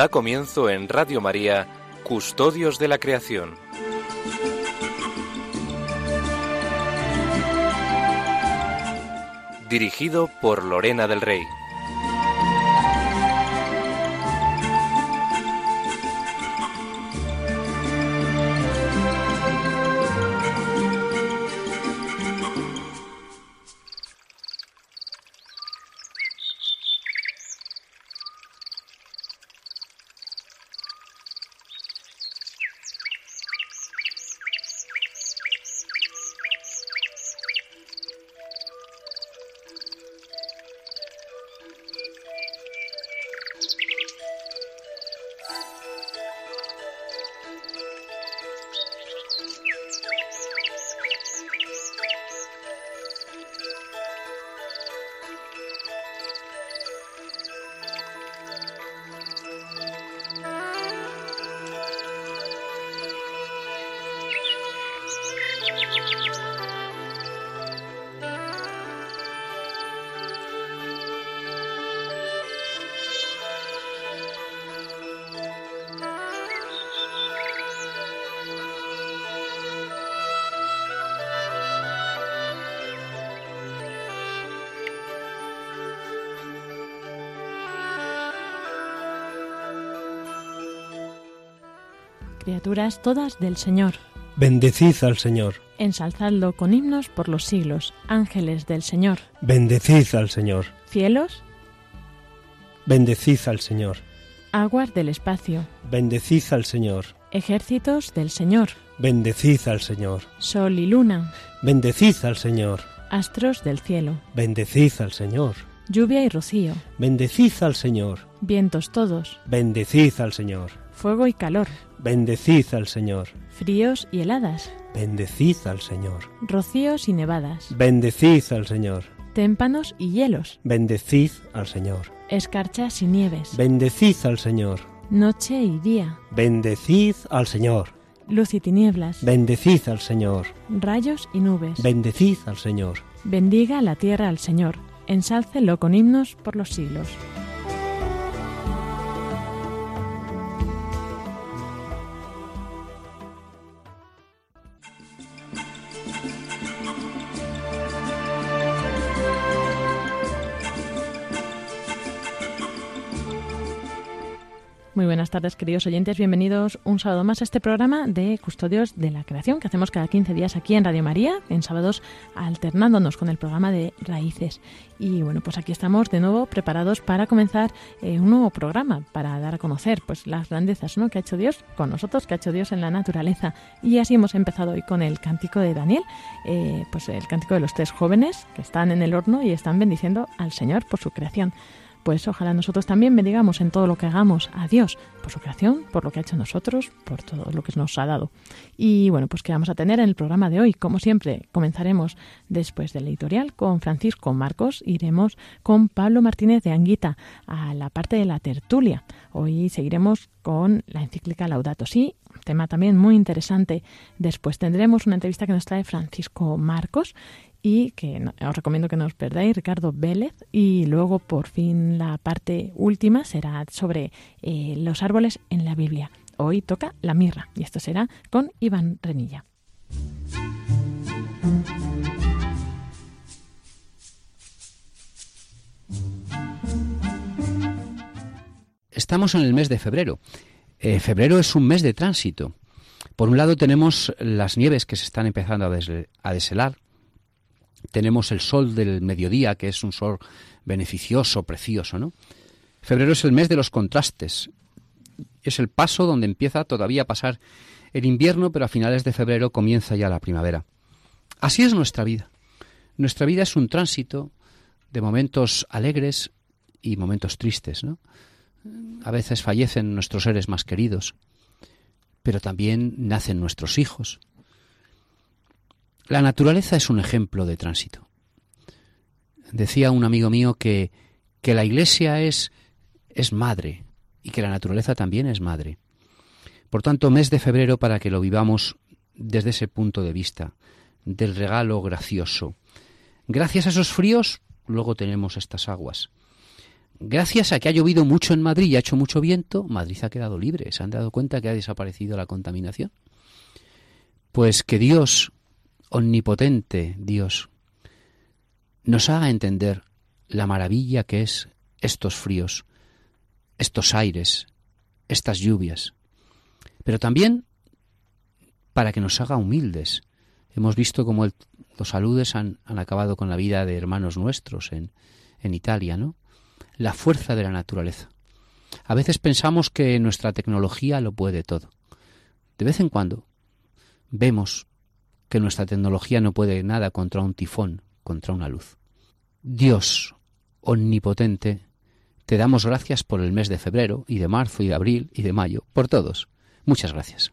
Da comienzo en Radio María, Custodios de la Creación. Dirigido por Lorena del Rey. Criaturas todas del Señor. Bendecid al Señor. Ensalzadlo con himnos por los siglos, ángeles del Señor. Bendecid al Señor. Cielos. Bendecid al Señor. Aguas del espacio. Bendecid al Señor. Ejércitos del Señor. Bendecid al Señor. Sol y luna. Bendecid al Señor. Astros del cielo. Bendecid al Señor. Lluvia y rocío. Bendecid al Señor. Vientos todos. Bendecid al Señor. Fuego y calor. Bendecid al Señor. Fríos y heladas. Bendecid al Señor. Rocíos y nevadas. Bendecid al Señor. Témpanos y hielos. Bendecid al Señor. Escarchas y nieves. Bendecid al Señor. Noche y día. Bendecid al Señor. Luz y tinieblas. Bendecid al Señor. Rayos y nubes. Bendecid al Señor. Bendiga la tierra al Señor. Ensálcelo con himnos por los siglos. Muy buenas tardes, queridos oyentes. Bienvenidos un sábado más a este programa de Custodios de la Creación que hacemos cada 15 días aquí en Radio María, en sábados alternándonos con el programa de Raíces. Y bueno, pues aquí estamos de nuevo preparados para comenzar eh, un nuevo programa, para dar a conocer pues las grandezas ¿no? que ha hecho Dios con nosotros, que ha hecho Dios en la naturaleza. Y así hemos empezado hoy con el cántico de Daniel, eh, pues el cántico de los tres jóvenes que están en el horno y están bendiciendo al Señor por su creación pues ojalá nosotros también bendigamos en todo lo que hagamos a Dios por su creación, por lo que ha hecho nosotros, por todo lo que nos ha dado. Y bueno, pues que vamos a tener en el programa de hoy, como siempre, comenzaremos después del editorial con Francisco Marcos, iremos con Pablo Martínez de Anguita a la parte de la tertulia. Hoy seguiremos con la encíclica Laudato Si, tema también muy interesante. Después tendremos una entrevista que nos trae Francisco Marcos y que os recomiendo que no os perdáis, Ricardo Vélez. Y luego, por fin, la parte última será sobre eh, los árboles en la Biblia. Hoy toca la mirra y esto será con Iván Renilla. Estamos en el mes de febrero. Eh, febrero es un mes de tránsito. Por un lado tenemos las nieves que se están empezando a, a deshelar, tenemos el sol del mediodía, que es un sol beneficioso, precioso, ¿no? Febrero es el mes de los contrastes. Es el paso donde empieza todavía a pasar el invierno, pero a finales de febrero comienza ya la primavera. Así es nuestra vida. Nuestra vida es un tránsito de momentos alegres y momentos tristes, ¿no? A veces fallecen nuestros seres más queridos, pero también nacen nuestros hijos, la naturaleza es un ejemplo de tránsito. Decía un amigo mío que, que la iglesia es, es madre y que la naturaleza también es madre. Por tanto, mes de febrero para que lo vivamos desde ese punto de vista, del regalo gracioso. Gracias a esos fríos, luego tenemos estas aguas. gracias a que ha llovido mucho en Madrid y ha hecho mucho viento, Madrid ha quedado libre. ¿Se han dado cuenta que ha desaparecido la contaminación? Pues que Dios, omnipotente Dios, nos haga entender la maravilla que es estos fríos, estos aires, estas lluvias, pero también para que nos haga humildes. Hemos visto cómo los aludes han, acabado con la vida de hermanos nuestros en, en Italia, ¿no? La fuerza de la naturaleza. A veces pensamos que nuestra tecnología lo puede todo. De vez en cuando vemos que nuestra tecnología no puede nada contra un tifón, contra una luz. Dios, omnipotente, te damos gracias por el mes de febrero y de marzo y de abril y de mayo, por todos. Muchas gracias.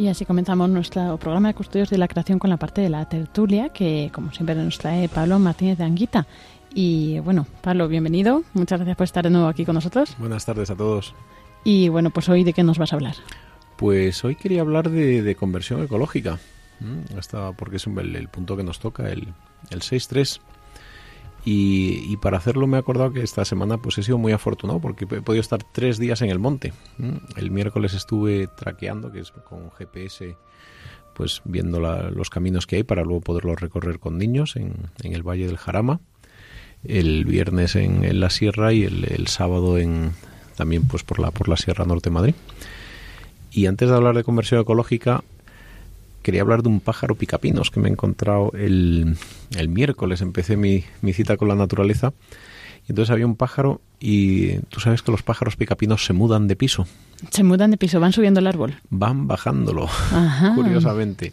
Y así comenzamos nuestro programa de custodios de la creación con la parte de la tertulia, que como siempre nos trae Pablo Martínez de Anguita. Y bueno, Pablo, bienvenido. Muchas gracias por estar de nuevo aquí con nosotros. Buenas tardes a todos. Y bueno, pues hoy de qué nos vas a hablar. Pues hoy quería hablar de, conversión ecológica, Hasta porque es el, punto que nos toca, el, el 6.3. Y, para hacerlo me he acordado que esta semana pues he sido muy afortunado porque he podido estar tres días en el monte. El miércoles estuve traqueando, que es con GPS, pues viendo los caminos que hay para luego poderlos recorrer con niños en, el Valle del Jarama. El viernes en, la Sierra y el, sábado en, también pues por la, por la Sierra Norte de Madrid. Y antes de hablar de conversión ecológica, quería hablar de un pájaro picapinos que me he encontrado el, el miércoles. Empecé mi, mi, cita con la naturaleza. Y entonces había un pájaro y tú sabes que los pájaros picapinos se mudan de piso. Se mudan de piso, van subiendo el árbol. Van bajándolo, curiosamente.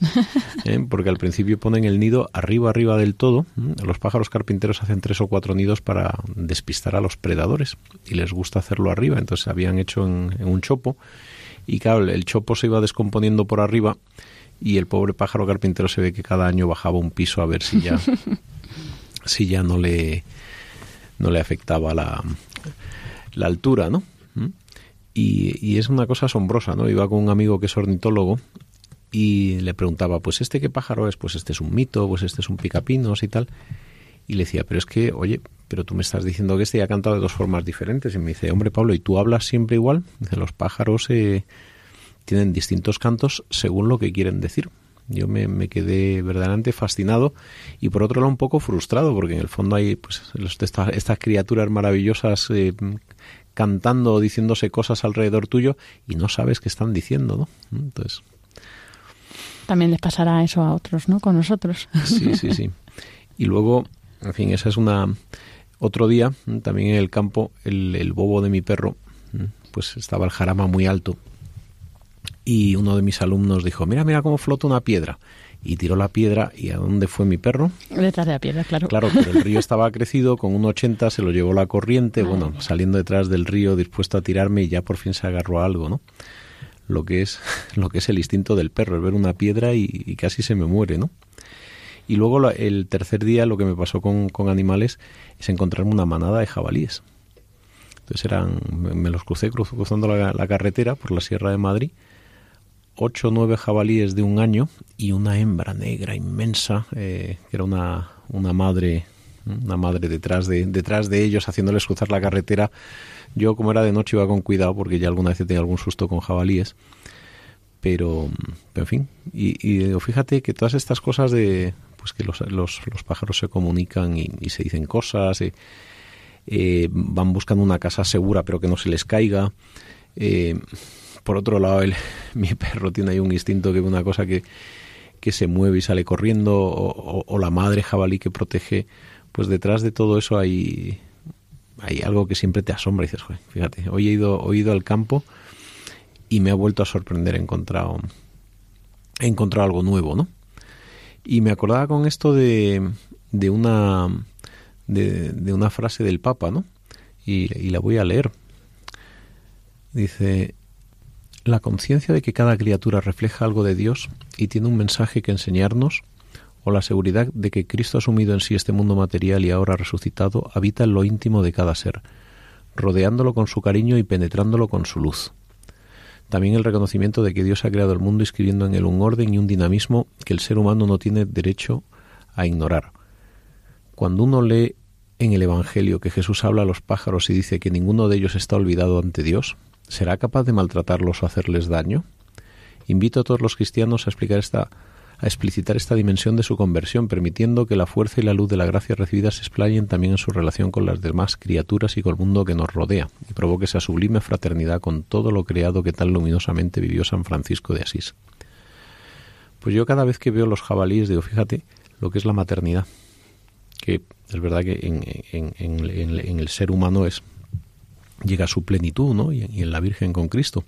¿eh? Porque al principio ponen el nido arriba, arriba del todo. Los pájaros carpinteros hacen tres o cuatro nidos para despistar a los predadores y les gusta hacerlo arriba. Entonces habían hecho en, en un chopo y claro, el chopo se iba descomponiendo por arriba y el pobre pájaro carpintero se ve que cada año bajaba un piso a ver si ya si ya no le no le afectaba la, la altura, ¿no? ¿Mm? Y, y, es una cosa asombrosa, ¿no? Iba con un amigo que es ornitólogo y le preguntaba, pues este qué pájaro es, pues este es un mito, pues este es un picapinos y tal. Y le decía, pero es que, oye, pero tú me estás diciendo que este ya ha cantado de dos formas diferentes. Y me dice, hombre Pablo, ¿y tú hablas siempre igual? Dice, los pájaros eh, tienen distintos cantos según lo que quieren decir. Yo me, quedé verdaderamente fascinado y por otro lado un poco frustrado porque en el fondo hay pues estas, criaturas maravillosas eh, cantando o diciéndose cosas alrededor tuyo y no sabes qué están diciendo, ¿no? Entonces también les pasará eso a otros, ¿no? Con nosotros. Sí, sí, sí. Y luego, en fin, esa es una otro día también en el campo el, el bobo de mi perro pues estaba el jarama muy alto y uno de mis alumnos dijo, mira, mira cómo flota una piedra. Y tiró la piedra y ¿a dónde fue mi perro? Detrás de la piedra, claro. Claro, pero el río estaba crecido, con un 80 se lo llevó la corriente, bueno, saliendo detrás del río dispuesto a tirarme y ya por fin se agarró a algo, ¿no? Lo que es, lo que es el instinto del perro, el ver una piedra y, casi se me muere, ¿no? Y luego el tercer día lo que me pasó con, con animales es encontrarme una manada de jabalíes. Entonces eran, me los crucé cruzando la carretera por la Sierra de Madrid ocho o nueve jabalíes de un año y una hembra negra inmensa, eh, que era una, una madre una madre detrás de, detrás de ellos haciéndoles cruzar la carretera. Yo como era de noche iba con cuidado porque ya alguna vez he algún susto con jabalíes. Pero, en fin, y, fíjate que todas estas cosas de pues que los, los, pájaros se comunican y, se dicen cosas, eh, eh, van buscando una casa segura pero que no se les caiga. Por otro lado, el, mi perro tiene ahí un instinto que una cosa que, que se mueve y sale corriendo, o, la madre jabalí que protege, pues detrás de todo eso hay, hay algo que siempre te asombra y dices, fíjate, hoy he ido, he ido al campo y me ha vuelto a sorprender, he encontrado, he encontrado algo nuevo, ¿no? Y me acordaba con esto de, de una de, de, una frase del Papa, ¿no? Y, y la voy a leer. Dice, la conciencia de que cada criatura refleja algo de Dios y tiene un mensaje que enseñarnos o la seguridad de que Cristo ha asumido en sí este mundo material y ahora resucitado habita en lo íntimo de cada ser, rodeándolo con su cariño y penetrándolo con su luz. También el reconocimiento de que Dios ha creado el mundo escribiendo en él un orden y un dinamismo que el ser humano no tiene derecho a ignorar. Cuando uno lee en el Evangelio que Jesús habla a los pájaros y dice que ninguno de ellos está olvidado ante Dios, ¿será capaz de maltratarlos o hacerles daño? Invito a todos los cristianos a explicar esta a explicitar esta dimensión de su conversión, permitiendo que la fuerza y la luz de la gracia recibida se explayen también en su relación con las demás criaturas y con el mundo que nos rodea, y provoque esa sublime fraternidad con todo lo creado que tan luminosamente vivió San Francisco de Asís. Pues yo cada vez que veo los jabalíes digo, fíjate lo que es la maternidad, que es verdad que en, el ser humano es llega a su plenitud, ¿no? y en la Virgen con Cristo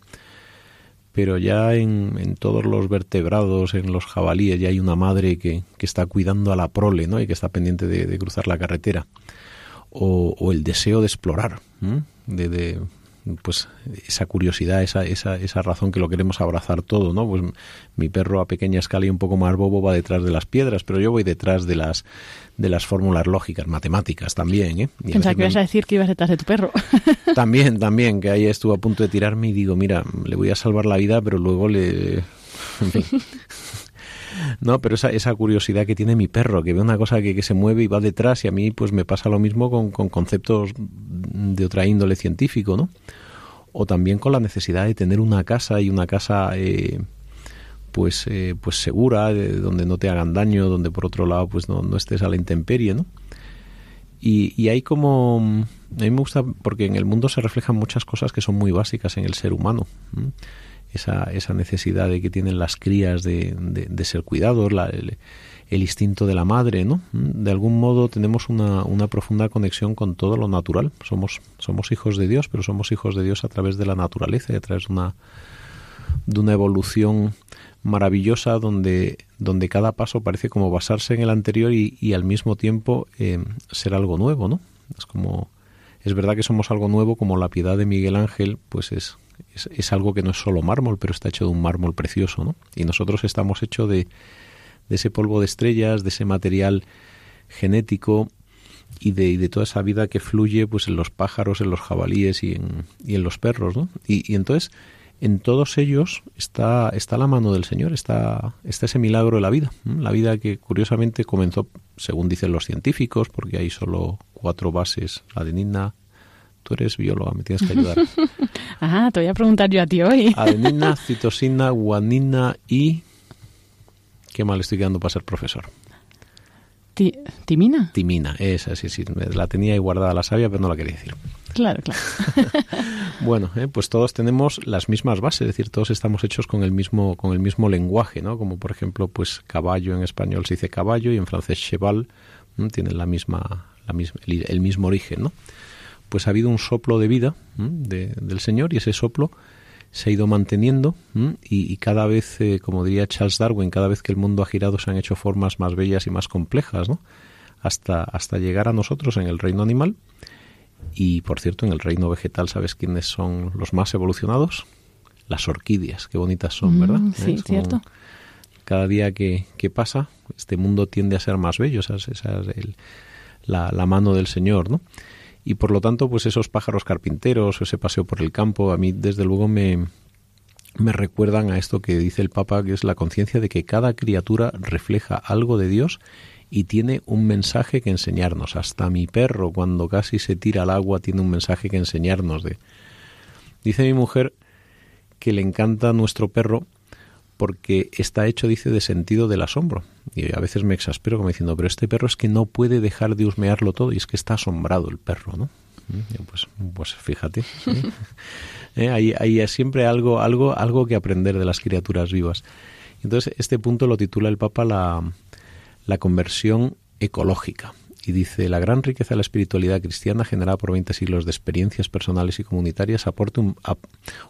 pero ya en, todos los vertebrados, en los jabalíes, ya hay una madre que, está cuidando a la prole, ¿no? Y que está pendiente de, cruzar la carretera. O, el deseo de explorar, de, pues esa curiosidad, esa, esa, esa razón que lo queremos abrazar todo, ¿no? Pues mi perro a pequeña escala y un poco más bobo va detrás de las piedras, pero yo voy detrás de las de las fórmulas lógicas, matemáticas también, ¿eh? Pensaba que ibas a decir que ibas detrás de tu perro. También, también, que ahí estuvo a punto de tirarme y digo, mira, le voy a salvar la vida, pero luego le... No, pero esa, esa curiosidad que tiene mi perro, que ve una cosa que, que, se mueve y va detrás, y a mí pues me pasa lo mismo con, con conceptos de otra índole científico, ¿no? O también con la necesidad de tener una casa y una casa eh, pues eh, pues segura, donde no te hagan daño, donde por otro lado pues no, no estés a la intemperie, ¿no? Y, y hay como a mí me gusta porque en el mundo se reflejan muchas cosas que son muy básicas en el ser humano esa, esa necesidad de que tienen las crías de, de, ser cuidados, el, instinto de la madre, ¿no? De algún modo tenemos una, una, profunda conexión con todo lo natural. Somos, somos hijos de Dios, pero somos hijos de Dios a través de la naturaleza y a través de una, de una evolución maravillosa donde, donde cada paso parece como basarse en el anterior y, y al mismo tiempo eh, ser algo nuevo, ¿no? Es como es verdad que somos algo nuevo como la piedad de Miguel Ángel, pues es es, algo que no es solo mármol, pero está hecho de un mármol precioso, ¿no? Y nosotros estamos hechos de, de ese polvo de estrellas, de ese material genético y de, toda esa vida que fluye pues en los pájaros, en los jabalíes y en, y en los perros, ¿no? Y, y, entonces en todos ellos está, está la mano del Señor, está, está ese milagro de la vida, la vida que curiosamente comenzó, según dicen los científicos, porque hay solo cuatro bases, adenina, Tú eres bióloga, me tienes que ayudar. ah, te voy a preguntar yo a ti hoy. Adenina, citosina, guanina y... Qué mal estoy quedando para ser profesor. ¿Timina? Timina, esa sí, sí. La tenía ahí guardada la sabia, pero no la quería decir. Claro, claro. bueno, eh, pues todos tenemos las mismas bases, es decir, todos estamos hechos con el mismo, con el mismo lenguaje, ¿no? Como por ejemplo, pues caballo en español se dice caballo y en francés cheval tienen la misma, la misma, el mismo origen, ¿no? Pues ha habido un soplo de vida del Señor y ese soplo se ha ido manteniendo y, cada vez, eh, como diría Charles Darwin, cada vez que el mundo ha girado se han hecho formas más bellas y más complejas, ¿no? Hasta, hasta llegar a nosotros en el reino animal y, por cierto, en el reino vegetal, ¿sabes quiénes son los más evolucionados? Las orquídeas, qué bonitas son, mm, ¿verdad? Sí, ¿Eh? cierto. Cada día que, que, pasa, este mundo tiende a ser más bello, esa es, la, la mano del Señor, ¿no? Y por lo tanto pues esos pájaros carpinteros, ese paseo por el campo, a mí desde luego me, me recuerdan a esto que dice el Papa, que es la conciencia de que cada criatura refleja algo de Dios y tiene un mensaje que enseñarnos. Hasta mi perro, cuando casi se tira al agua, tiene un mensaje que enseñarnos de. Dice mi mujer que le encanta nuestro perro porque está hecho, dice, de sentido del asombro. Y a veces me exaspero como diciendo, pero este perro es que no puede dejar de husmearlo todo y es que está asombrado el perro, ¿no? Pues, pues fíjate, ¿Eh? hay, hay, siempre algo, algo, algo que aprender de las criaturas vivas. Entonces, este punto lo titula el Papa la, la conversión ecológica. Y dice, la gran riqueza de la espiritualidad cristiana generada por 20 siglos de experiencias personales y comunitarias aporte un,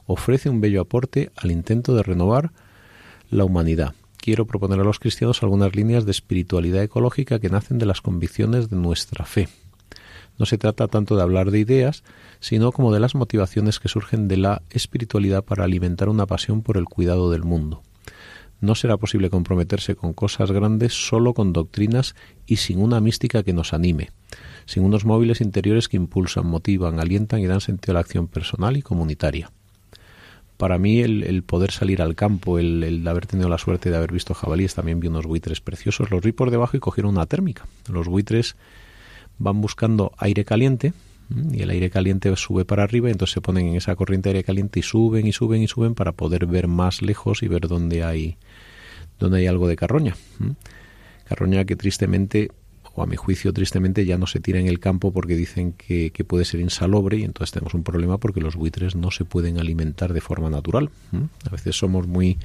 ofrece un bello aporte al intento de renovar la humanidad. Quiero proponer a los cristianos algunas líneas de espiritualidad ecológica que nacen de las convicciones de nuestra fe. No se trata tanto de hablar de ideas, sino como de las motivaciones que surgen de la espiritualidad para alimentar una pasión por el cuidado del mundo. No será posible comprometerse con cosas grandes solo con doctrinas y sin una mística que nos anime, sin unos móviles interiores que impulsan, motivan, alientan y dan sentido a la acción personal y comunitaria. Para mí el, poder salir al campo, el, el, haber tenido la suerte de haber visto jabalíes, también vi unos buitres preciosos, los vi por debajo y cogieron una térmica. Los buitres van buscando aire caliente, y el aire caliente sube para arriba y entonces se ponen en esa corriente de aire caliente y suben y suben y suben para poder ver más lejos y ver dónde hay dónde hay algo de carroña. Carroña que tristemente o a mi juicio tristemente ya no se tira en el campo porque dicen que, que puede ser insalobre y entonces tenemos un problema porque los buitres no se pueden alimentar de forma natural. A veces somos muy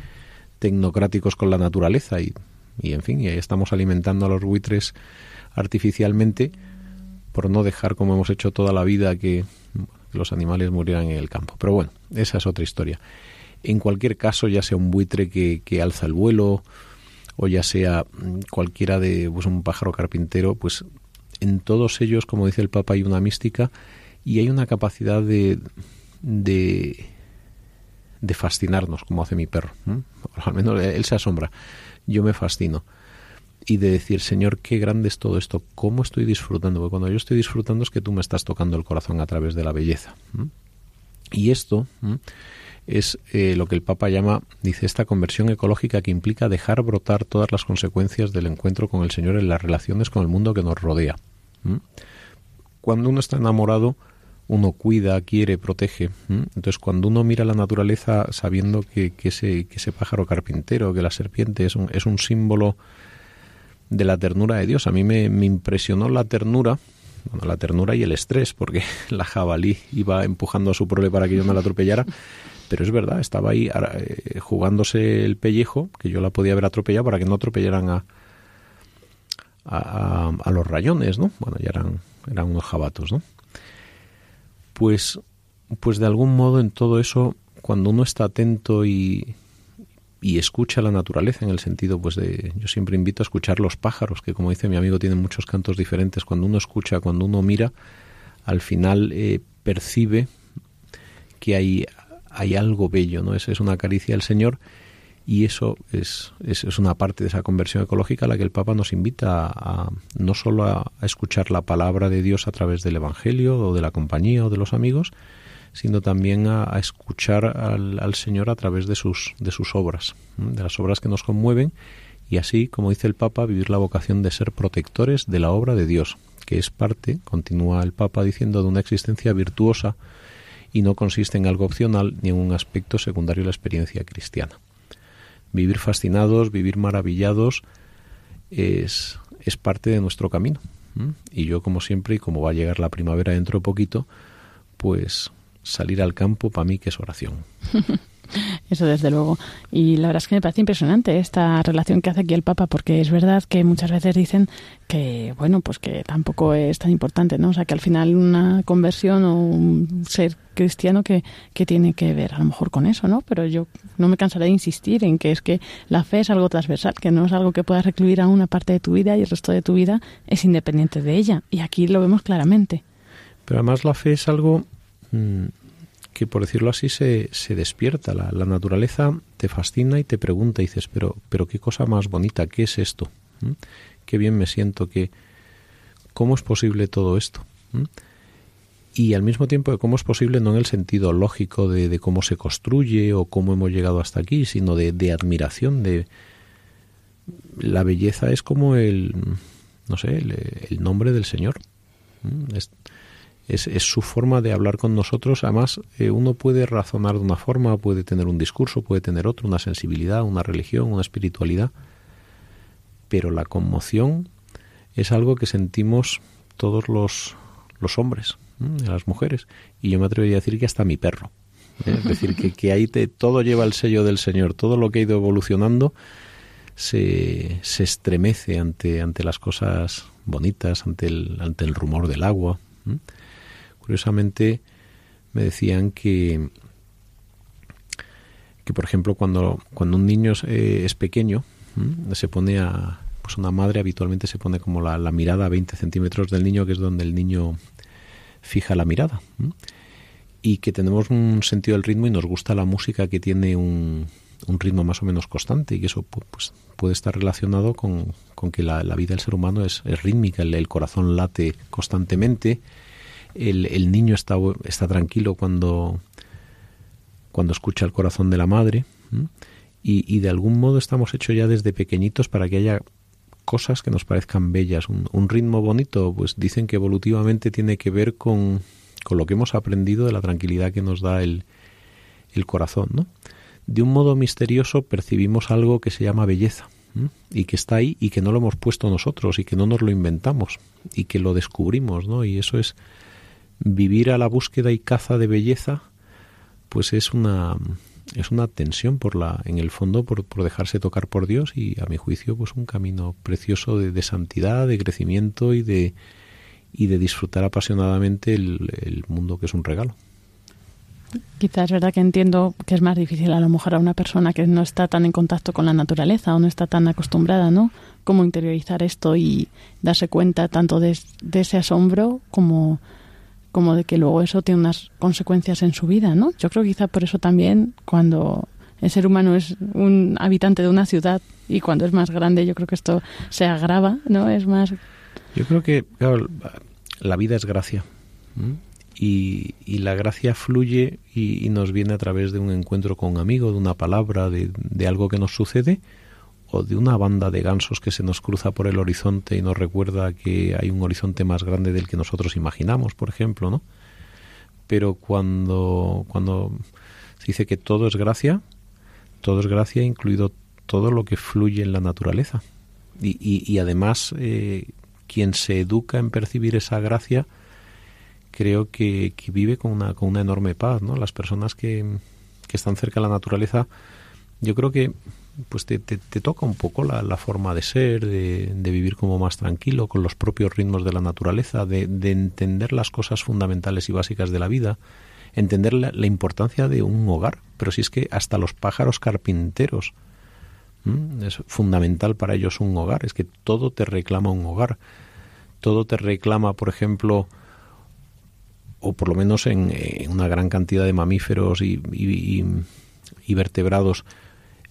tecnocráticos con la naturaleza y, y en fin, y ahí estamos alimentando a los buitres artificialmente por no dejar como hemos hecho toda la vida que los animales murieran en el campo. Pero bueno, esa es otra historia. En cualquier caso, ya sea un buitre que, que alza el vuelo o ya sea cualquiera de pues, un pájaro carpintero, pues en todos ellos, como dice el Papa, hay una mística y hay una capacidad de, de, de fascinarnos, como hace mi perro. Al menos él se asombra. Yo me fascino y de decir, Señor, qué grande es todo esto, cómo estoy disfrutando, porque cuando yo estoy disfrutando es que tú me estás tocando el corazón a través de la belleza. Y esto es eh, lo que el Papa llama, dice, esta conversión ecológica que implica dejar brotar todas las consecuencias del encuentro con el Señor en las relaciones con el mundo que nos rodea. Cuando uno está enamorado, uno cuida, quiere, protege. Entonces, cuando uno mira la naturaleza sabiendo que, que, ese, que ese pájaro carpintero, que la serpiente es un, es un símbolo de la ternura de Dios. A mí me, impresionó la ternura, bueno, la ternura y el estrés, porque la jabalí iba empujando a su prole para que yo me la atropellara. Pero es verdad, estaba ahí eh, jugándose el pellejo, que yo la podía haber atropellado para que no atropellaran a, a, a, los rayones, ¿no? Bueno, ya eran, eran unos jabatos, ¿no? Pues, pues de algún modo en todo eso, cuando uno está atento y, y escucha la naturaleza en el sentido pues de yo siempre invito a escuchar los pájaros que como dice mi amigo tienen muchos cantos diferentes cuando uno escucha cuando uno mira al final eh, percibe que hay hay algo bello no es, una caricia del Señor y eso es, es, es, una parte de esa conversión ecológica a la que el Papa nos invita a, no solo a escuchar la palabra de Dios a través del Evangelio o de la compañía o de los amigos, sino también a, escuchar al, Señor a través de sus, de sus obras, de las obras que nos conmueven y así, como dice el Papa, vivir la vocación de ser protectores de la obra de Dios, que es parte, continúa el Papa diciendo, de una existencia virtuosa y no consiste en algo opcional ni en un aspecto secundario de la experiencia cristiana. Vivir fascinados, vivir maravillados, es, es parte de nuestro camino. Y yo, como siempre, y como va a llegar la primavera dentro de poquito, pues salir al campo para mí que es oración. Eso desde luego. Y la verdad es que me parece impresionante esta relación que hace aquí el Papa, porque es verdad que muchas veces dicen que, bueno, pues que tampoco es tan importante, ¿no? O sea, que al final una conversión o un ser cristiano que, que tiene que ver a lo mejor con eso, ¿no? Pero yo no me cansaré de insistir en que es que la fe es algo transversal, que no es algo que puedas recluir a una parte de tu vida y el resto de tu vida es independiente de ella. Y aquí lo vemos claramente. Pero además la fe es algo Mm, que por decirlo así se, se despierta. La, naturaleza te fascina y te pregunta y dices, pero, pero qué cosa más bonita, ¿qué es esto? Qué bien me siento, que ¿cómo es posible todo esto? Y al mismo tiempo cómo es posible no en el sentido lógico de, cómo se construye o cómo hemos llegado hasta aquí, sino de, de admiración, de la belleza es como el, no sé, el, nombre del Señor es, su forma de hablar con nosotros. Además, eh, uno puede razonar de una forma, puede tener un discurso, puede tener otro, una sensibilidad, una religión, una espiritualidad, pero la conmoción es algo que sentimos todos los, los hombres, las mujeres, y yo me atrevería a decir que hasta mi perro. ¿eh? Es decir, que, que ahí te, todo lleva el sello del Señor, todo lo que ha ido evolucionando se, se estremece ante, ante las cosas bonitas, ante el, ante el rumor del agua. Curiosamente me decían que, que por ejemplo, cuando, cuando un niño eh, es pequeño, se pone a, pues una madre habitualmente se pone como la, mirada a 20 centímetros del niño, que es donde el niño fija la mirada. Y que tenemos un sentido del ritmo y nos gusta la música que tiene un, un ritmo más o menos constante y que eso pues, puede estar relacionado con, con que la, vida del ser humano es, rítmica, el, corazón late constantemente, el, el niño está, está tranquilo cuando, cuando escucha el corazón de la madre y, y, de algún modo estamos hechos ya desde pequeñitos para que haya cosas que nos parezcan bellas. Un, un ritmo bonito, pues dicen que evolutivamente tiene que ver con, con lo que hemos aprendido de la tranquilidad que nos da el, el corazón, ¿no? De un modo misterioso percibimos algo que se llama belleza y que está ahí y que no lo hemos puesto nosotros y que no nos lo inventamos y que lo descubrimos, ¿no? Y eso es vivir a la búsqueda y caza de belleza, pues es una es una tensión por la en el fondo por, por dejarse tocar por Dios y a mi juicio pues un camino precioso de, de santidad, de crecimiento y de y de disfrutar apasionadamente el, mundo que es un regalo. Quizás es verdad que entiendo que es más difícil a lo mejor a una persona que no está tan en contacto con la naturaleza o no está tan acostumbrada, ¿no? Cómo interiorizar esto y darse cuenta tanto de, ese asombro como, como de que luego eso tiene unas consecuencias en su vida, ¿no? Yo creo que quizá por eso también cuando el ser humano es un habitante de una ciudad y cuando es más grande yo creo que esto se agrava, ¿no? Es más yo creo que la vida es gracia. Y, la gracia fluye y, nos viene a través de un encuentro con un amigo, de una palabra, de, algo que nos sucede, o de una banda de gansos que se nos cruza por el horizonte y nos recuerda que hay un horizonte más grande del que nosotros imaginamos, por ejemplo, ¿no? Pero cuando, cuando se dice que todo es gracia, todo es gracia, incluido todo lo que fluye en la naturaleza. Y, y, además eh, quien se educa en percibir esa gracia, creo que, vive con una, con una enorme paz, ¿no? Las personas que, que están cerca de la naturaleza, yo creo que pues te, te, toca un poco la, la forma de ser, de, de, vivir como más tranquilo, con los propios ritmos de la naturaleza, de, de entender las cosas fundamentales y básicas de la vida, entender la, la, importancia de un hogar, pero si es que hasta los pájaros carpinteros es fundamental para ellos un hogar, es que todo te reclama un hogar. Todo te reclama, por ejemplo, o por lo menos en, una gran cantidad de mamíferos y, vertebrados,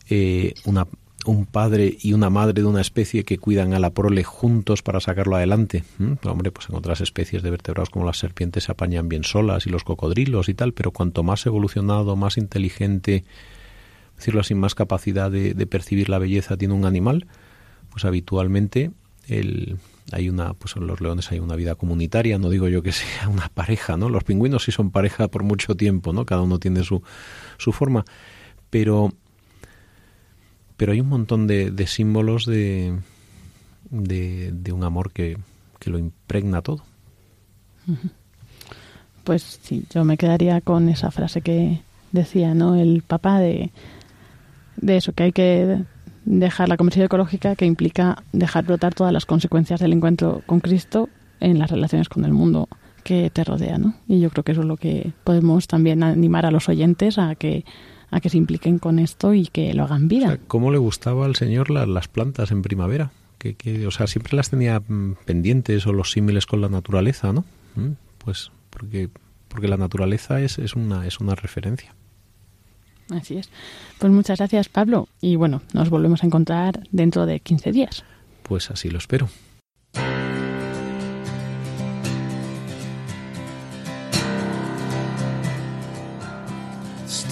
eh, una, un padre y una madre de una especie que cuidan a la prole juntos para sacarlo adelante. Hombre, pues en otras especies de vertebrados como las serpientes se apañan bien solas y los cocodrilos y tal, pero cuanto más evolucionado, más inteligente, decirlo así, más capacidad de, percibir la belleza tiene un animal, pues habitualmente el, hay una, pues en los leones hay una vida comunitaria, no digo yo que sea una pareja, ¿no? Los pingüinos sí son pareja por mucho tiempo, ¿no? Cada uno tiene su, su forma, pero, pero hay un montón de, símbolos de, de, de, un amor que, que lo impregna todo. Pues sí, yo me quedaría con esa frase que decía, ¿no? El papá de de eso, que hay que dejar la conversión ecológica que implica dejar brotar todas las consecuencias del encuentro con Cristo en las relaciones con el mundo que te rodea, ¿no? Y yo creo que eso es lo que podemos también animar a los oyentes a que a que se impliquen con esto y que lo hagan vida. ¿Cómo le gustaba al Señor las plantas en primavera? Que, que, o sea, siempre las tenía mm, pendientes o los símiles con la naturaleza, ¿no? Mm, pues porque porque la naturaleza es, es una es una referencia. Así es. Pues muchas gracias, Pablo. Y bueno, nos volvemos a encontrar dentro de 15 días. Pues así lo espero.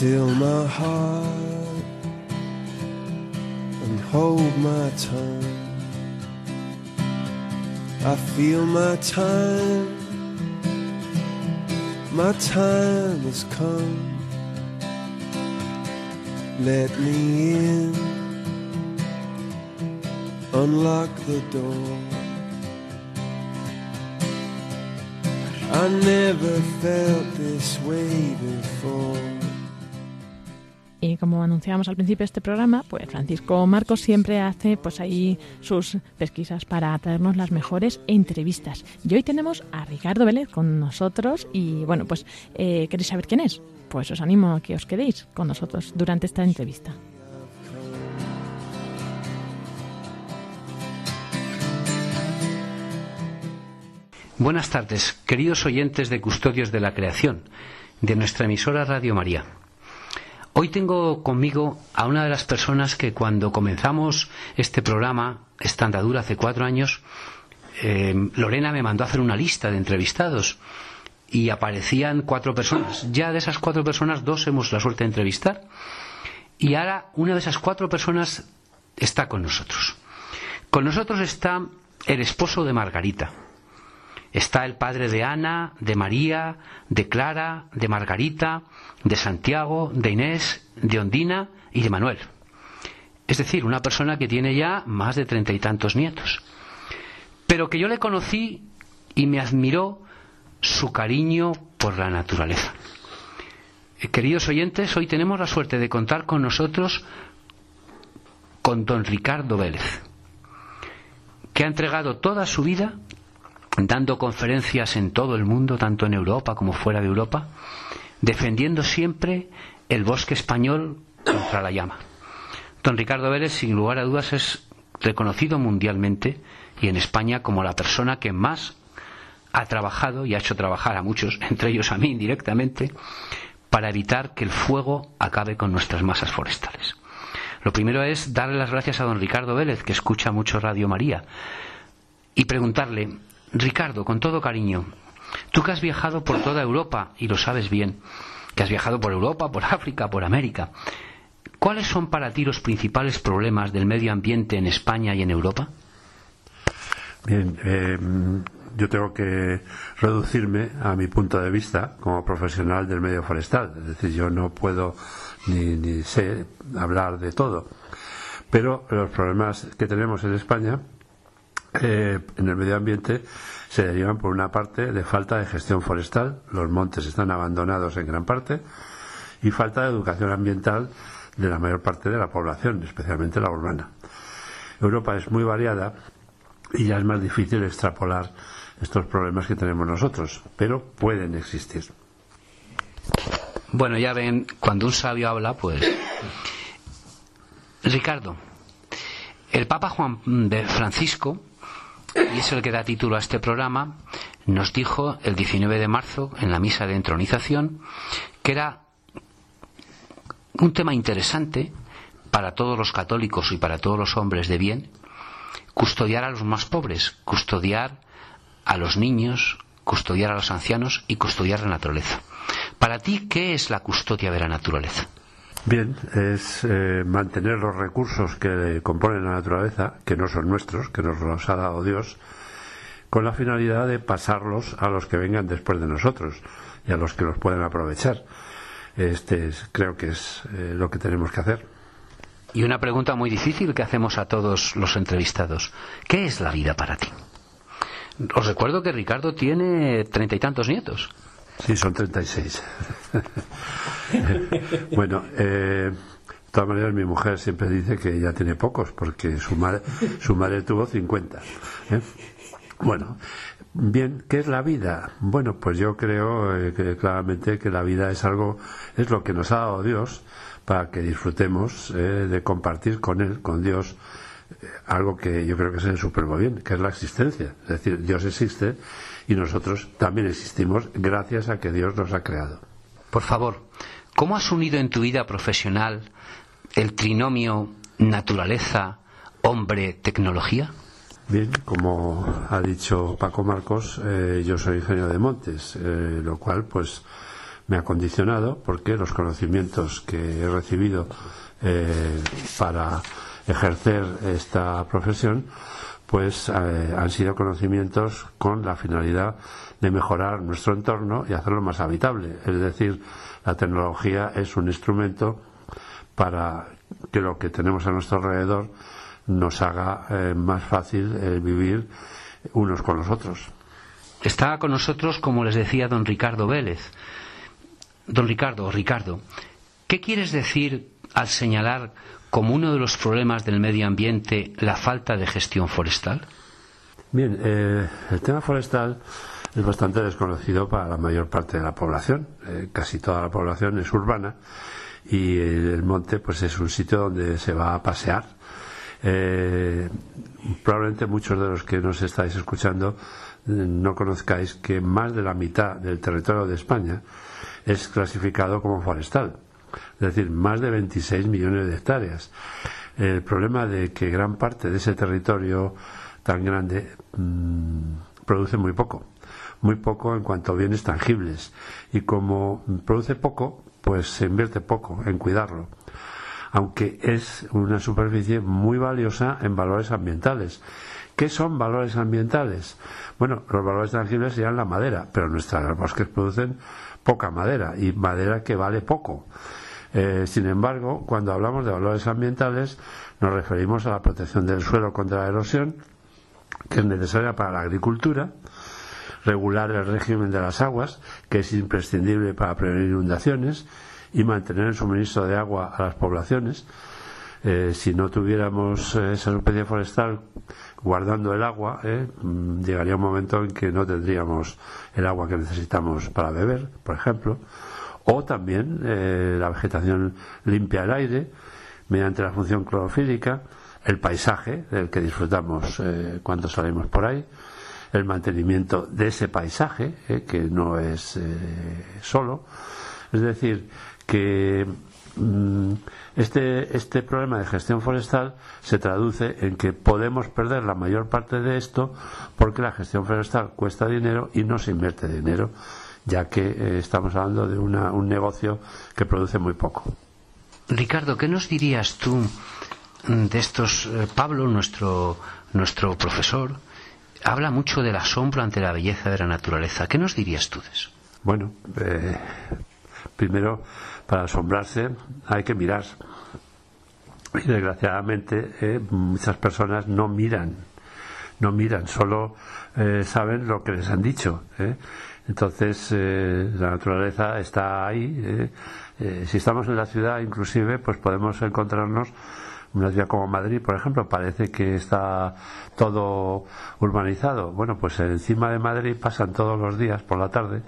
Still my heart and hold my tongue. I feel my time, my time has come. Let me in, unlock the door. I never felt this way before. Y como anunciamos al principio de este programa, pues Francisco Marcos siempre hace pues ahí sus pesquisas para traernos las mejores entrevistas. Y hoy tenemos a Ricardo Vélez con nosotros y bueno, pues eh, ¿queréis saber quién es? pues os animo a que os quedéis con nosotros durante esta entrevista. Buenas tardes, queridos oyentes de Custodios de la Creación, de nuestra emisora Radio María. Hoy tengo conmigo a una de las personas que cuando comenzamos este programa, esta andadura hace cuatro años, eh, Lorena me mandó a hacer una lista de entrevistados y aparecían cuatro personas. Ya de esas cuatro personas, dos hemos la suerte de entrevistar. Y ahora una de esas cuatro personas está con nosotros. Con nosotros está el esposo de Margarita. Está el padre de Ana, de María, de Clara, de Margarita, de Santiago, de Inés, de Ondina y de Manuel. Es decir, una persona que tiene ya más de treinta y tantos nietos. Pero que yo le conocí y me admiró su cariño por la naturaleza. Eh, queridos oyentes, hoy tenemos la suerte de contar con nosotros con don Ricardo Vélez, que ha entregado toda su vida dando conferencias en todo el mundo, tanto en Europa como fuera de Europa, defendiendo siempre el bosque español contra la llama. Don Ricardo Vélez, sin lugar a dudas, es reconocido mundialmente y en España como la persona que más ha trabajado y ha hecho trabajar a muchos, entre ellos a mí indirectamente, para evitar que el fuego acabe con nuestras masas forestales. Lo primero es darle las gracias a don Ricardo Vélez, que escucha mucho Radio María, y preguntarle, Ricardo, con todo cariño, tú que has viajado por toda Europa, y lo sabes bien, que has viajado por Europa, por África, por América, ¿cuáles son para ti los principales problemas del medio ambiente en España y en Europa? Bien, eh, yo tengo que reducirme a mi punto de vista como profesional del medio forestal. Es decir, yo no puedo ni, sé hablar de todo. Pero los problemas que tenemos en España eh, en el medio ambiente se derivan por una parte de falta de gestión forestal, los montes están abandonados en gran parte, y falta de educación ambiental de la mayor parte de la población, especialmente la urbana. Europa es muy variada y ya es más difícil extrapolar estos problemas que tenemos nosotros, pero pueden existir. Bueno, ya ven, cuando un sabio habla, pues... Ricardo, el Papa Juan de Francisco, y es el que da título a este programa, nos dijo el 19 de marzo, en la misa de entronización, que era un tema interesante para todos los católicos y para todos los hombres de bien, custodiar a los más pobres, custodiar a los niños, custodiar a los ancianos y custodiar la naturaleza. Para ti, ¿qué es la custodia de la naturaleza? Bien, es eh, mantener los recursos que componen la naturaleza, que no son nuestros, que nos los ha dado Dios, con la finalidad de pasarlos a los que vengan después de nosotros y a los que los pueden aprovechar. Este creo que es eh, lo que tenemos que hacer. Y una pregunta muy difícil que hacemos a todos los entrevistados. ¿Qué es la vida para ti? Os recuerdo que Ricardo tiene treinta y tantos nietos. Sí, son treinta y seis. bueno, eh, de todas maneras mi mujer siempre dice que ya tiene pocos porque su madre, su madre tuvo cincuenta. ¿eh? Bueno, bien, ¿qué es la vida? Bueno, pues yo creo eh, que claramente que la vida es algo, es lo que nos ha dado Dios para que disfrutemos de compartir con Él, con Dios, algo que yo creo que se supremo bien, que es la existencia. Es decir, Dios existe y nosotros también existimos gracias a que Dios nos ha creado. Por favor, ¿cómo has unido en tu vida profesional el trinomio naturaleza, hombre, tecnología? Bien, como ha dicho Paco Marcos, eh, yo soy ingeniero de montes, eh, lo cual pues me ha condicionado porque los conocimientos que he recibido eh, para ejercer esta profesión, pues eh, han sido conocimientos con la finalidad de mejorar nuestro entorno y hacerlo más habitable. Es decir, la tecnología es un instrumento para que lo que tenemos a nuestro alrededor nos haga eh, más fácil eh, vivir unos con los otros. Está con nosotros, como les decía don Ricardo Vélez. Don Ricardo, Ricardo, ¿qué quieres decir al señalar como uno de los problemas del medio ambiente la falta de gestión forestal? Bien, eh, el tema forestal es bastante desconocido para la mayor parte de la población. Eh, casi toda la población es urbana y el monte pues es un sitio donde se va a pasear. Eh, probablemente muchos de los que nos estáis escuchando no conozcáis que más de la mitad del territorio de España es clasificado como forestal. Es decir, más de 26 millones de hectáreas. El problema de que gran parte de ese territorio tan grande mm, produce muy poco, muy poco en cuanto a bienes tangibles. Y como produce poco, pues se invierte poco en cuidarlo. Aunque es una superficie muy valiosa en valores ambientales. ¿Qué son valores ambientales? Bueno, los valores tangibles serían la madera, pero nuestros bosques producen poca madera y madera que vale poco. Eh, sin embargo, cuando hablamos de valores ambientales, nos referimos a la protección del suelo contra la erosión, que es necesaria para la agricultura, regular el régimen de las aguas, que es imprescindible para prevenir inundaciones, y mantener el suministro de agua a las poblaciones. Eh, si no tuviéramos eh, esa especie forestal guardando el agua, eh, mm, llegaría un momento en que no tendríamos el agua que necesitamos para beber, por ejemplo, o también la vegetación limpia el aire mediante la función clorofílica, el paisaje del que disfrutamos cuando salimos por ahí, el mantenimiento de ese paisaje, eh, que no es eh, solo. Es decir, que este, este problema de gestión forestal se traduce en que podemos perder la mayor parte de esto porque la gestión forestal cuesta dinero y no se invierte dinero, ya que eh, estamos hablando de una, un negocio que produce muy poco. Ricardo, ¿qué nos dirías tú mm, de estos? Pablo, nuestro, nuestro profesor, habla mucho del asombro ante la belleza de la naturaleza. ¿Qué nos dirías tú de eso? Bueno, eh, primero, para asombrarse hay que mirar. Y desgraciadamente eh, muchas personas no miran, no miran, solo eh, saben lo que les han dicho. Entonces, la naturaleza está ahí. si estamos en la ciudad, inclusive, pues podemos encontrarnos una ciudad como Madrid, por ejemplo, parece que está todo urbanizado. Bueno, pues encima de Madrid pasan todos los días por la tarde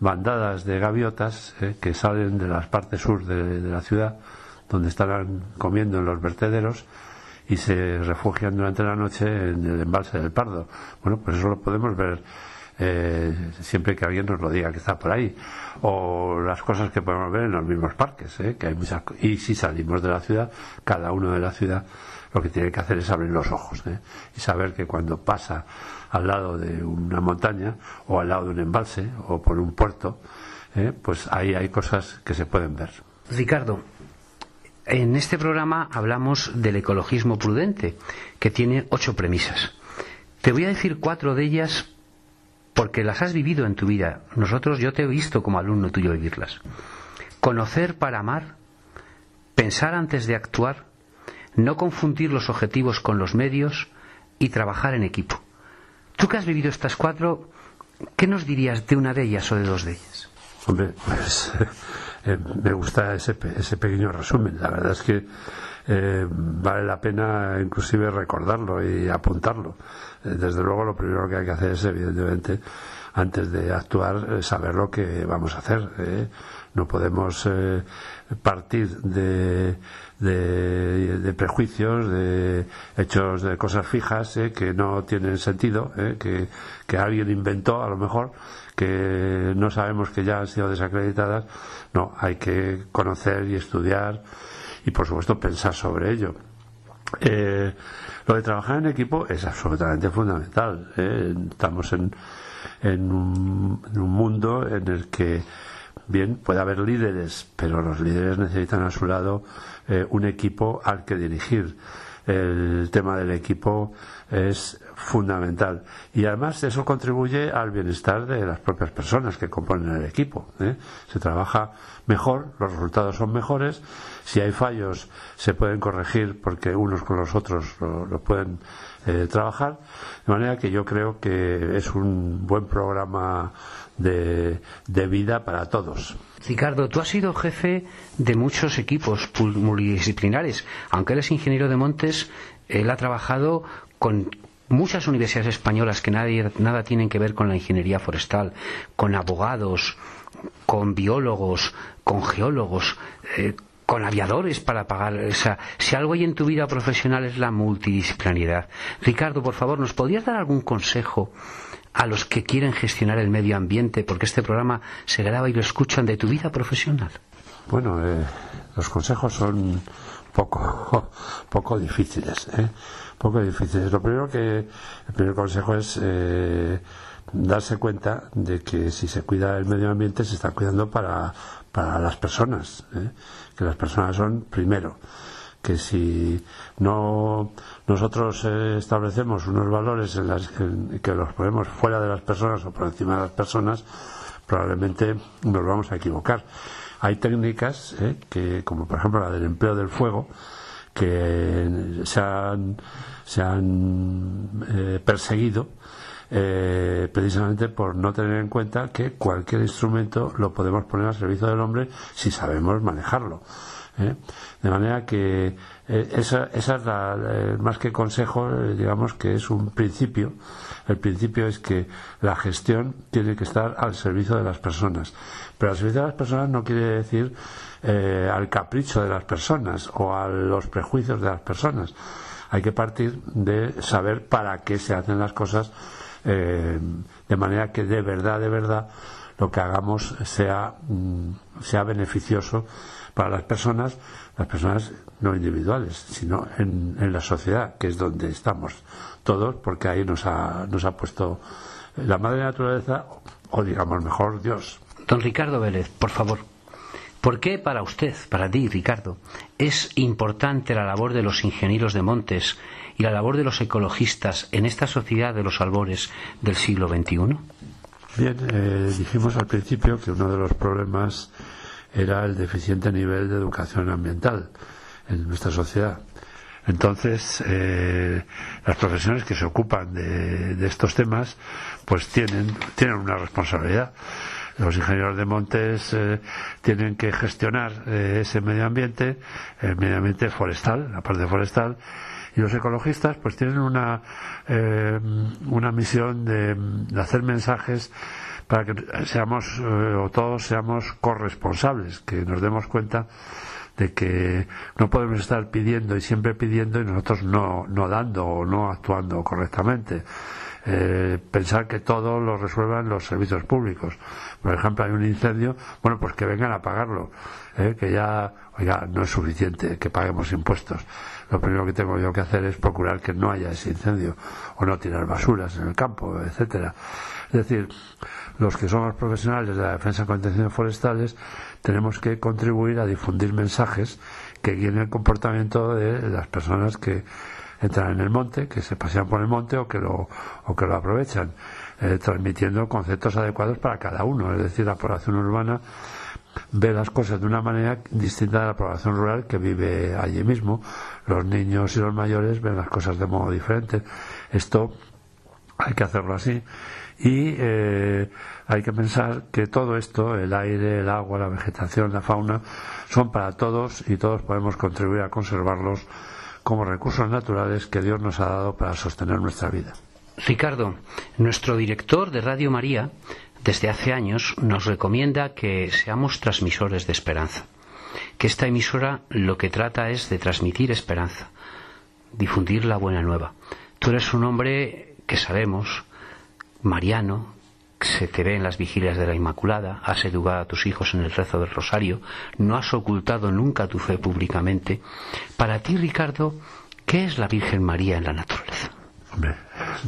bandadas de gaviotas eh, que salen de las partes sur de, la ciudad, donde estarán comiendo en los vertederos y se refugian durante la noche en el embalse del Pardo. Bueno, pues eso lo podemos ver eh, siempre que alguien nos lo diga que está por ahí. O las cosas que podemos ver en los mismos parques, eh, que hay muchas Y si salimos de la ciudad, cada uno de la ciudad lo que tiene que hacer es abrir los ojos eh, y saber que cuando pasa al lado de una montaña o al lado de un embalse o por un puerto, pues ahí hay cosas que se pueden ver. Ricardo, en este programa hablamos del ecologismo prudente, que tiene ocho premisas. Te voy a decir cuatro de ellas porque las has vivido en tu vida. Nosotros, yo te he visto como alumno tuyo vivirlas. Conocer para amar, pensar antes de actuar, no confundir los objetivos con los medios y trabajar en equipo. Tú que has vivido estas cuatro, ¿qué nos dirías de una de ellas o de dos de ellas? Hombre, pues eh, me gusta ese, ese pequeño resumen. La verdad es que eh, vale la pena inclusive recordarlo y apuntarlo. Eh, desde luego lo primero que hay que hacer es evidentemente antes de actuar saber lo que vamos a hacer. No podemos partir de, de, prejuicios, de hechos de cosas fijas que no tienen sentido, que, que alguien inventó a lo mejor, que no sabemos que ya han sido desacreditadas. No, hay que conocer y estudiar y por supuesto pensar sobre ello. Eh, lo de trabajar en equipo es absolutamente fundamental. ¿eh? Estamos en, en, un, mundo en el que, bien, puede haber líderes, pero los líderes necesitan a su lado eh, un equipo al que dirigir. El tema del equipo es fundamental. Y además eso contribuye al bienestar de las propias personas que componen el equipo. Se trabaja mejor, los resultados son mejores si hay fallos, se pueden corregir porque unos con los otros lo, pueden eh, trabajar. De manera que yo creo que es un buen programa de, de vida para todos. Ricardo, tú has sido jefe de muchos equipos multidisciplinares. Aunque él es ingeniero de montes, él ha trabajado con muchas universidades españolas que nadie, nada tienen que ver con la ingeniería forestal, con abogados, con biólogos, con geólogos, eh, con aviadores para pagar. esa si algo hay en tu vida profesional es la multidisciplinaridad. Ricardo, por favor, ¿nos podrías dar algún consejo a los que quieren gestionar el medio ambiente? Porque este programa se graba y lo escuchan de tu vida profesional. bueno, eh, los consejos son poco, poco difíciles, ¿eh? Poco difíciles. Lo primero que, el primer consejo es eh, darse cuenta de que si se cuida el medio ambiente se está cuidando para, para las personas, ¿eh? Que las personas son primero que si no nosotros eh, establecemos unos valores en las que los ponemos fuera de las personas o por encima de las personas, probablemente nos vamos a equivocar. Hay técnicas eh, que, como por ejemplo la del empleo del fuego, que se han, se han eh, perseguido precisamente por no tener en cuenta que cualquier instrumento lo podemos poner al servicio del hombre si sabemos manejarlo. ¿eh? De manera que eh, esa, esa, es la, eh, más que consejo, digamos que es un principio. El principio es que la gestión tiene que estar al servicio de las personas. Pero al servicio de las personas no quiere decir al capricho de las personas o a los prejuicios de las personas. Hay que partir de saber para qué se hacen las cosas de manera que de verdad, de verdad, lo que hagamos sea, mm, sea beneficioso para las personas, las personas no individuales, sino en, la sociedad, que es donde estamos todos, porque ahí nos ha, nos ha puesto la madre naturaleza, o digamos mejor Dios. Don Ricardo Vélez, por favor. ¿Por qué para usted, para ti, Ricardo, es importante la labor de los ingenieros de montes y la labor de los ecologistas en esta sociedad de los albores del siglo XXI? Bien, eh, dijimos al principio que uno de los problemas era el deficiente nivel de educación ambiental en nuestra sociedad. Entonces, eh, las profesiones que se ocupan de, estos temas, pues tienen, tienen una responsabilidad. Los ingenieros de montes eh, tienen que gestionar eh, ese medio ambiente, el medio ambiente forestal, la parte forestal, y los ecologistas, pues tienen una, una misión de hacer mensajes para que seamos eh, o todos seamos corresponsables, que nos demos cuenta de que no podemos estar pidiendo y siempre pidiendo y nosotros no, no dando o no actuando correctamente. Eh, pensar que todo lo resuelvan los servicios públicos. Por ejemplo, hay un incendio, bueno, pues que vengan a pagarlo, eh, que ya, oiga, no es suficiente que paguemos impuestos. Lo primero que tengo yo que hacer es procurar que no haya ese incendio o no tirar basuras en el campo, etcétera. Es decir, los que somos profesionales de la defensa de contenciones forestales tenemos que contribuir a difundir mensajes que guíen el comportamiento de las personas que entran en el monte, que se pasean por el monte o que lo, o que lo aprovechan, eh, transmitiendo conceptos adecuados para cada uno. Es decir, la población urbana ve las cosas de una manera distinta de la población rural que vive allí mismo. Los niños y los mayores ven las cosas de modo diferente. Esto hay que hacerlo así y eh, hay que pensar que todo esto, el aire, el agua, la vegetación, la fauna, son para todos y todos podemos contribuir a conservarlos como recursos naturales que Dios nos ha dado para sostener nuestra vida. Ricardo, nuestro director de Radio María, desde hace años, nos recomienda que seamos transmisores de esperanza. Que esta emisora lo que trata es de transmitir esperanza, difundir la buena nueva. Tú eres un hombre que sabemos mariano, se te ve en las vigilias de la Inmaculada, has educado a tus hijos en el rezo del rosario, no has ocultado nunca tu fe públicamente. Para ti, Ricardo, ¿qué es la Virgen María en la naturaleza? Hombre,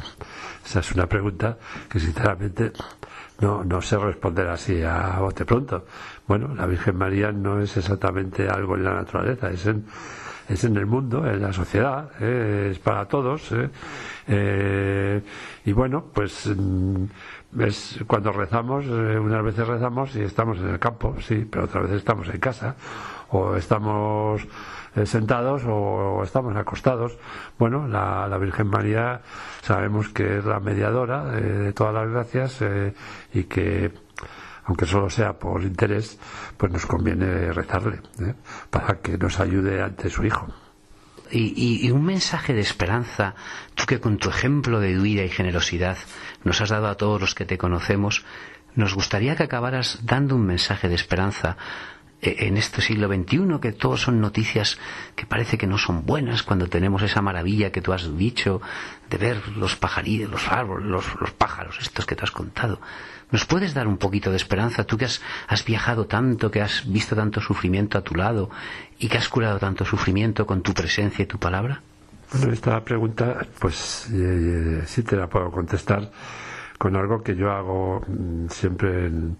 esa es una pregunta que sinceramente no, no sé responder así a bote pronto. Bueno, la Virgen María no es exactamente algo en la naturaleza, es en, es en el mundo, en la sociedad, ¿eh? es para todos. ¿eh? Eh, y bueno, pues mm, es cuando rezamos, unas veces rezamos y estamos en el campo, sí, pero otras veces estamos en casa, o estamos sentados o, estamos acostados. Bueno, la, Virgen María sabemos que es la mediadora de, todas las gracias y que aunque solo sea por interés, pues nos conviene rezarle ¿eh? para que nos ayude ante su Hijo. Y, un mensaje de esperanza, tú que con tu ejemplo de vida y generosidad nos has dado a todos los que te conocemos, nos gustaría que acabaras dando un mensaje de esperanza en este siglo XXI, que todos son noticias que parece que no son buenas, cuando tenemos esa maravilla que tú has dicho de ver los pajarillos, los árboles, los, pájaros, estos que te has contado. ¿Nos puedes dar un poquito de esperanza? Tú que has, viajado tanto, que has visto tanto sufrimiento a tu lado y que has curado tanto sufrimiento con tu presencia y tu palabra. Bueno, esta pregunta, pues eh, sí te la puedo contestar con algo que yo hago mm, siempre en,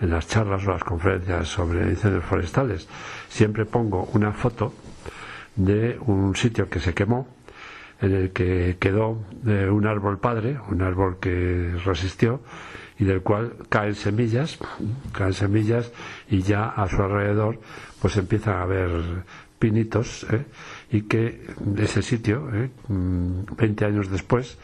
las charlas o las conferencias sobre incendios forestales. Siempre pongo una foto de un sitio que se quemó, en el que quedó eh, un árbol padre, un árbol que resistió y del cual caen semillas, caen semillas y ya a su alrededor pues empiezan a haber pinitos ¿eh? y que ese sitio, ¿eh? 20 mm, años después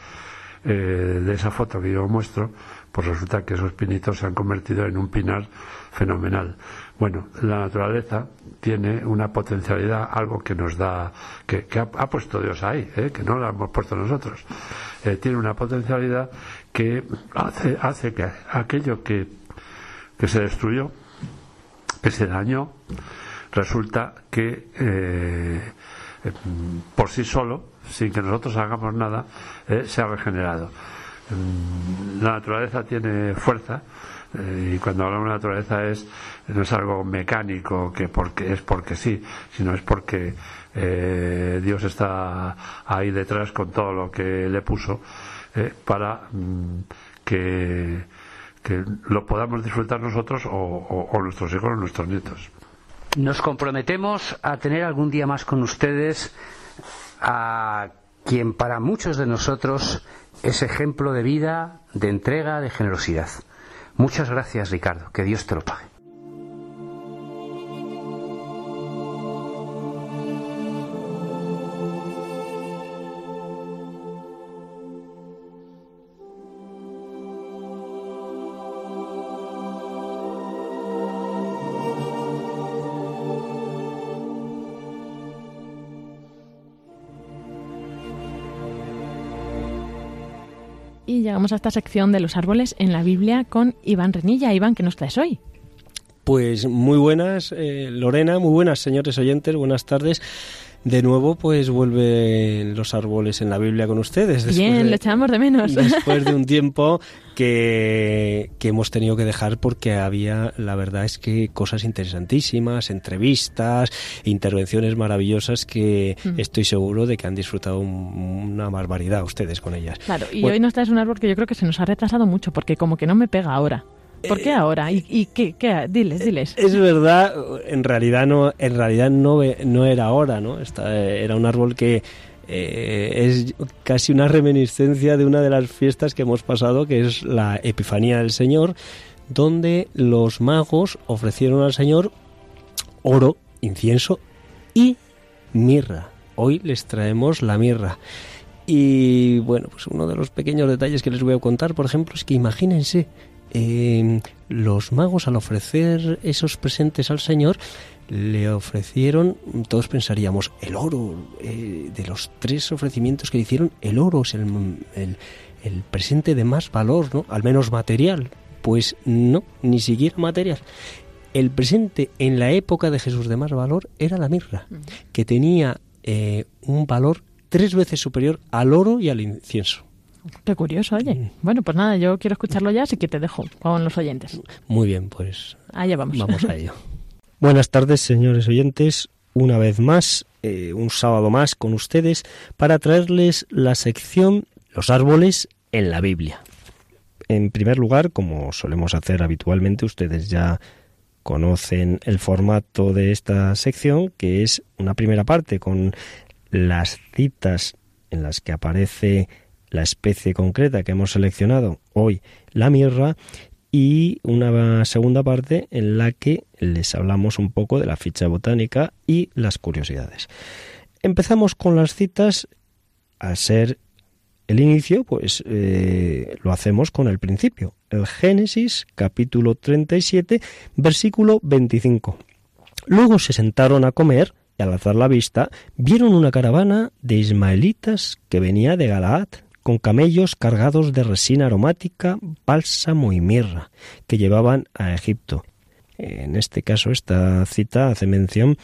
eh, de esa foto que yo muestro, pues resulta que esos pinitos se han convertido en un pinar fenomenal. Bueno, la naturaleza tiene una potencialidad, algo que nos da, que, ha, puesto Dios ahí, ¿eh? que no lo hemos puesto nosotros. Eh, tiene una potencialidad que hace, que aquello que, que se destruyó, que se dañó, resulta que eh, por sí solo, sin que nosotros hagamos nada, se ha regenerado. La naturaleza tiene fuerza eh, y cuando hablamos de naturaleza es no es algo mecánico que porque es porque sí, sino es porque eh, Dios está ahí detrás con todo lo que le puso para mm, que, que, lo podamos disfrutar nosotros o, o nuestros hijos o nuestros nietos. Nos comprometemos a tener algún día más con ustedes a quien para muchos de nosotros es ejemplo de vida, de entrega, de generosidad. Muchas gracias, Ricardo. Que Dios te lo pague. Esta sección de los árboles en la Biblia con Iván Renilla. Iván, ¿qué nos traes hoy? Pues muy buenas, eh, Lorena, muy buenas, señores oyentes, buenas tardes. De nuevo, pues vuelven los árboles en la Biblia con ustedes. Bien, lo echamos de menos. Después de un tiempo que, que, hemos tenido que dejar porque había, la verdad es que cosas interesantísimas, entrevistas, intervenciones maravillosas que mm. estoy seguro de que han disfrutado una barbaridad ustedes con ellas. Claro, y hoy nos traes un árbol que yo creo que se nos ha retrasado mucho porque como que no me pega ahora. ¿Por qué eh, ahora? ¿Y, qué, qué, Diles, diles. Es verdad, en realidad no, en realidad no, no era ahora, ¿no? Esta, era un árbol que eh, es casi una reminiscencia de una de las fiestas que hemos pasado, que es la Epifanía del Señor, donde los magos ofrecieron al Señor oro, incienso y mirra. Hoy les traemos la mirra. Y bueno, pues uno de los pequeños detalles que les voy a contar, por ejemplo, es que imagínense eh, los magos al ofrecer esos presentes al Señor le ofrecieron, todos pensaríamos, el oro, eh, de los tres ofrecimientos que le hicieron, el oro es el, el, presente de más valor, ¿no? Al menos material. Pues no, ni siquiera material. El presente en la época de Jesús de más valor era la mirra, que tenía eh, un valor tres veces superior al oro y al incienso. Qué curioso, oye. Mm. Bueno, pues nada, yo quiero escucharlo ya, así que te dejo con los oyentes. Muy bien, pues. Allá vamos. Vamos a ello. Buenas tardes, señores oyentes. Una vez más, eh, un sábado más con ustedes para traerles la sección Los árboles en la Biblia. En primer lugar, como solemos hacer habitualmente, ustedes ya conocen el formato de esta sección, que es una primera parte con las citas en las que aparece la especie concreta que hemos seleccionado hoy, la mirra, y una segunda parte en la que les hablamos un poco de la ficha botánica y las curiosidades. Empezamos con las citas, a ser el inicio, pues eh, lo hacemos con el principio, el Génesis capítulo 37, versículo 25. Luego se sentaron a comer y al alzar la vista vieron una caravana de ismaelitas que venía de Galaad con camellos cargados de resina aromática, bálsamo y mirra, que llevaban a Egipto. En este caso, esta cita hace mención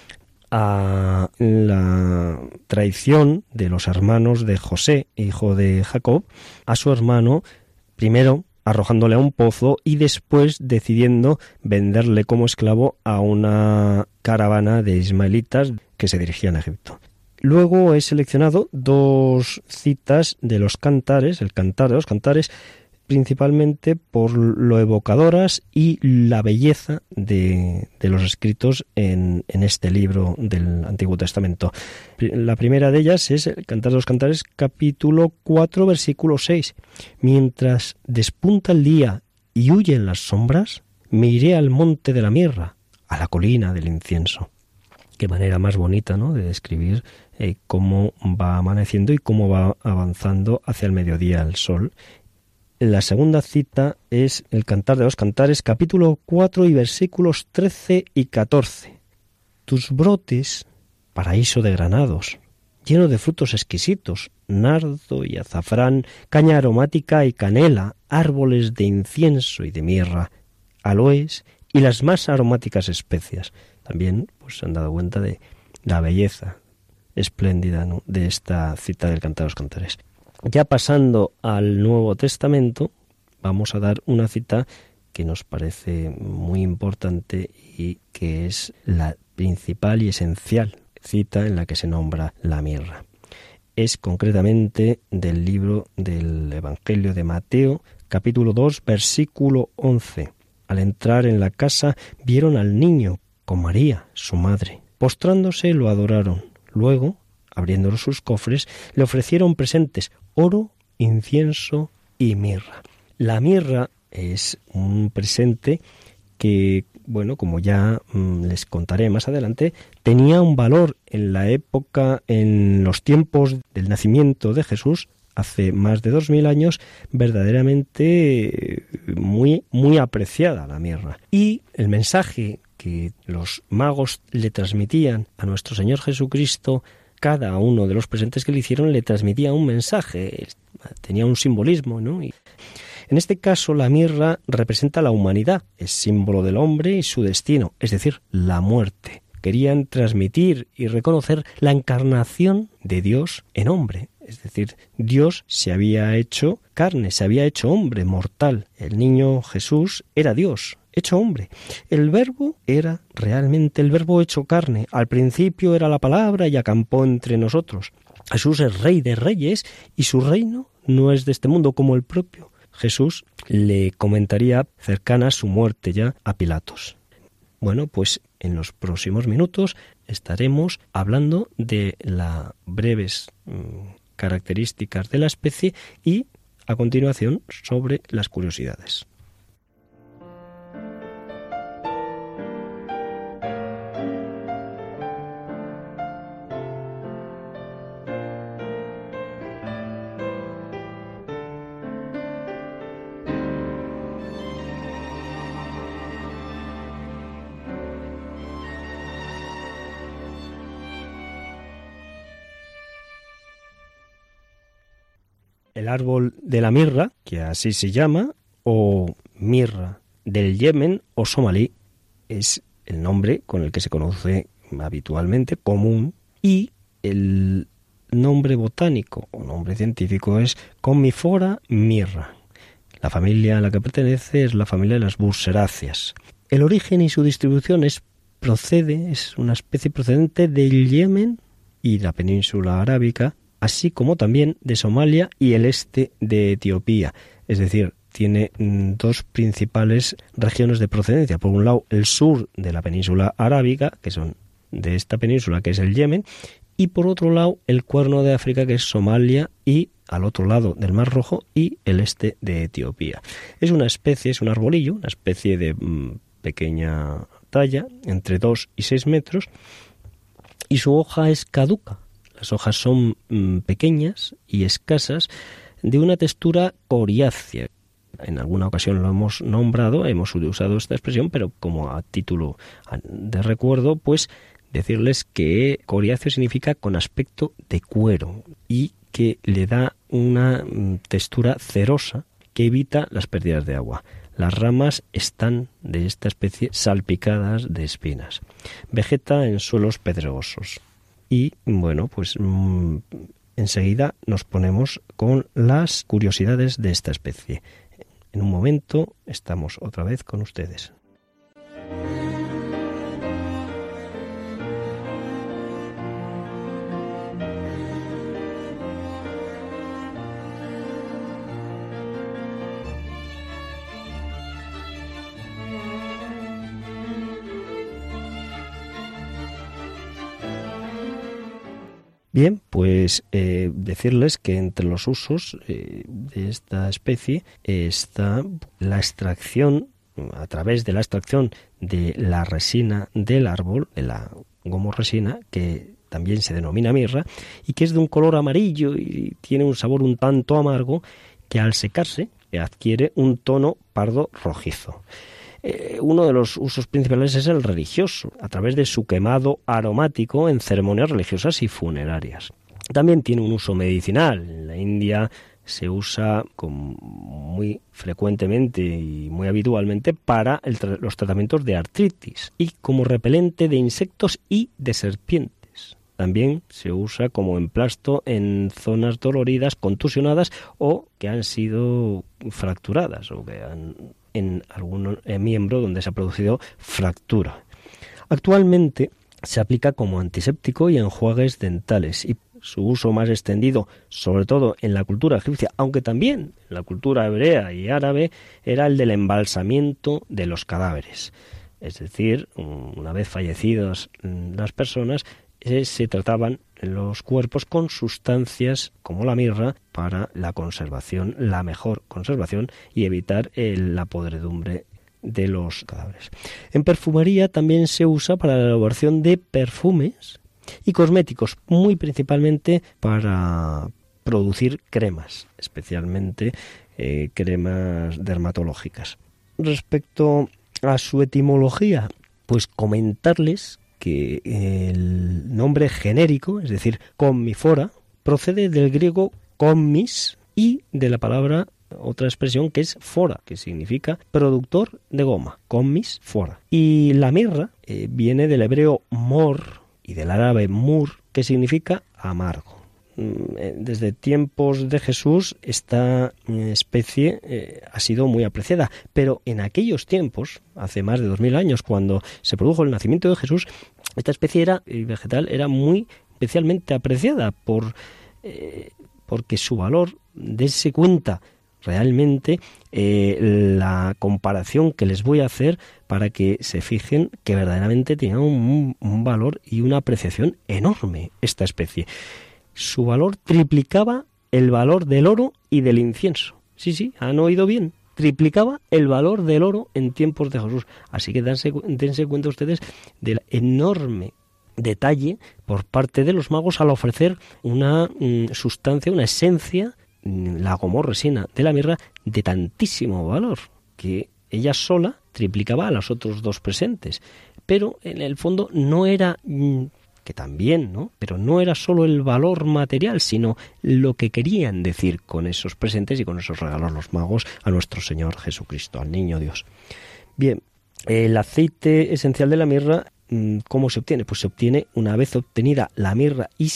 a la traición de los hermanos de José, hijo de Jacob, a su hermano, primero arrojándole a un pozo y después decidiendo venderle como esclavo a una caravana de ismaelitas que se dirigían a Egipto. Luego he seleccionado dos citas de los cantares, el cantar de los cantares, principalmente por lo evocadoras y la belleza de, los escritos en, este libro del Antiguo Testamento. La primera de ellas es el Cantar de los Cantares, capítulo 4, versículo 6. Mientras despunta el día y huyen las sombras, me iré al monte de la mirra, a la colina del incienso. Qué manera más bonita ¿no? de describir eh, cómo va amaneciendo y cómo va avanzando hacia el mediodía el sol la segunda cita es el Cantar de los Cantares, capítulo 4 y versículos 13 y 14. Tus brotes, paraíso de granados, lleno de frutos exquisitos, nardo y azafrán, caña aromática y canela, árboles de incienso y de mirra, aloes y las más aromáticas especias. También pues, se han dado cuenta de la belleza espléndida de esta cita del Cantar de los Cantares. Ya pasando al Nuevo Testamento, vamos a dar una cita que nos parece muy importante y que es la principal y esencial cita en la que se nombra la mirra. Es concretamente del libro del Evangelio de Mateo, capítulo 2, versículo 11. Al entrar en la casa vieron al niño con María, su madre. Postrándose lo adoraron. Luego, abriendo sus cofres, le ofrecieron presentes, oro, incienso y mirra. La mirra es un presente que, bueno, como ya mm, les contaré más adelante, tenía un valor en la época, en los tiempos del nacimiento de Jesús, hace más de dos mil años, verdaderamente eh, muy, muy apreciada la mirra. Y el mensaje que los magos le transmitían a nuestro Señor Jesucristo cada uno de los presentes que le hicieron le transmitía un mensaje, tenía un simbolismo, ¿no? Y en este caso, la mirra representa la humanidad, es símbolo del hombre y su destino, es decir, la muerte. Querían transmitir y reconocer la encarnación de Dios en hombre, es decir, Dios se había hecho carne, se había hecho hombre mortal. El niño Jesús era Dios, hecho hombre. El verbo era realmente el verbo hecho carne. Al principio era la palabra y acampó entre nosotros. Jesús es rey de reyes y su reino no es de este mundo como el propio. Jesús le comentaría cercana su muerte ya a Pilatos. Bueno, pues en los próximos minutos estaremos hablando de las breves mm, características de la especie y a continuación sobre las curiosidades. El árbol de la mirra, que así se llama, o mirra del Yemen o somalí, es el nombre con el que se conoce habitualmente, común, y el nombre botánico o nombre científico es Comifora mirra. La familia a la que pertenece es la familia de las burseráceas. El origen y su distribución es procede, es una especie procedente del Yemen y la península arábica, así como también de Somalia y el este de Etiopía. Es decir, tiene mm, dos principales regiones de procedencia. Por un lado, el sur de la península arábiga, que son de esta península, que es el Yemen, y por otro lado, el cuerno de África, que es Somalia, y al otro lado del Mar Rojo y el este de Etiopía. Es una especie, es un arbolillo, una especie de mm, pequeña talla, entre 2 y 6 metros, y su hoja es caduca, las hojas son mm, pequeñas y escasas, de una textura coriácea. En alguna ocasión lo hemos nombrado, hemos usado esta expresión, pero como a título de recuerdo, pues decirles que coriáceo significa con aspecto de cuero y que le da una mm, textura cerosa que evita las pérdidas de agua. Las ramas están de esta especie salpicadas de espinas. Vegeta en suelos pedregosos. Y bueno, pues mm, enseguida nos ponemos con las curiosidades de esta especie. En un momento estamos otra vez con ustedes. Bien, pues eh, decirles que entre los usos eh, de esta especie está la extracción, a través de la extracción de la resina del árbol, de la gomorresina, que también se denomina mirra, y que es de un color amarillo y tiene un sabor un tanto amargo, que al secarse adquiere un tono pardo rojizo. Eh, uno de los usos principales es el religioso, a través de su quemado aromático en ceremonias religiosas y funerarias. También tiene un uso medicinal. En la India se usa muy frecuentemente y muy habitualmente para los tratamientos de artritis y como repelente de insectos y de serpientes. También se usa como emplasto en zonas doloridas, contusionadas o que han sido fracturadas o que han en algún eh, miembro donde se ha producido fractura. Actualmente se aplica como antiséptico y enjuagues dentales y su uso más extendido, sobre todo en la cultura egipcia, aunque también en la cultura hebrea y árabe, era el del embalsamiento de los cadáveres. Es decir, una vez fallecidas las personas, eh, se trataban los cuerpos con sustancias como la mirra para la conservación, la mejor conservación y evitar la podredumbre de los cadáveres. En perfumería también se usa para la elaboración de perfumes y cosméticos, muy principalmente para producir cremas, especialmente eh, cremas dermatológicas. Respecto a su etimología, pues comentarles que el nombre genérico, es decir, commifora, procede del griego commis y de la palabra otra expresión que es fora, que significa productor de goma, commis fora. Y la mirra eh, viene del hebreo mor y del árabe mur, que significa amargo. Mm, eh, desde tiempos de Jesús esta eh, especie eh, ha sido muy apreciada, pero en aquellos tiempos, hace más de dos mil años, cuando se produjo el nacimiento de Jesús, esta especie era, vegetal era muy especialmente apreciada por, porque su valor, dése cuenta realmente la comparación que les voy a hacer para que se fijen que verdaderamente tiene un valor y una apreciación enorme esta especie su valor triplicaba el valor del oro y del incienso. Sí, sí, han oído bien. Triplicaba el valor del oro en tiempos de Jesús. Así que dense, cuenta ustedes del enorme detalle por parte de los magos al ofrecer una mm, sustancia, una esencia, mm, la gomorresina de la mirra, de tantísimo valor, que ella sola triplicaba a los otros dos presentes. Pero en el fondo no era mm, que también, ¿no? Pero no era solo el valor material, sino lo que querían decir con esos presentes y con esos regalos los magos a nuestro Señor Jesucristo, al Niño Dios. Bien, el aceite esencial de la mirra, mm, ¿cómo se obtiene? Pues se obtiene una vez obtenida la mirra y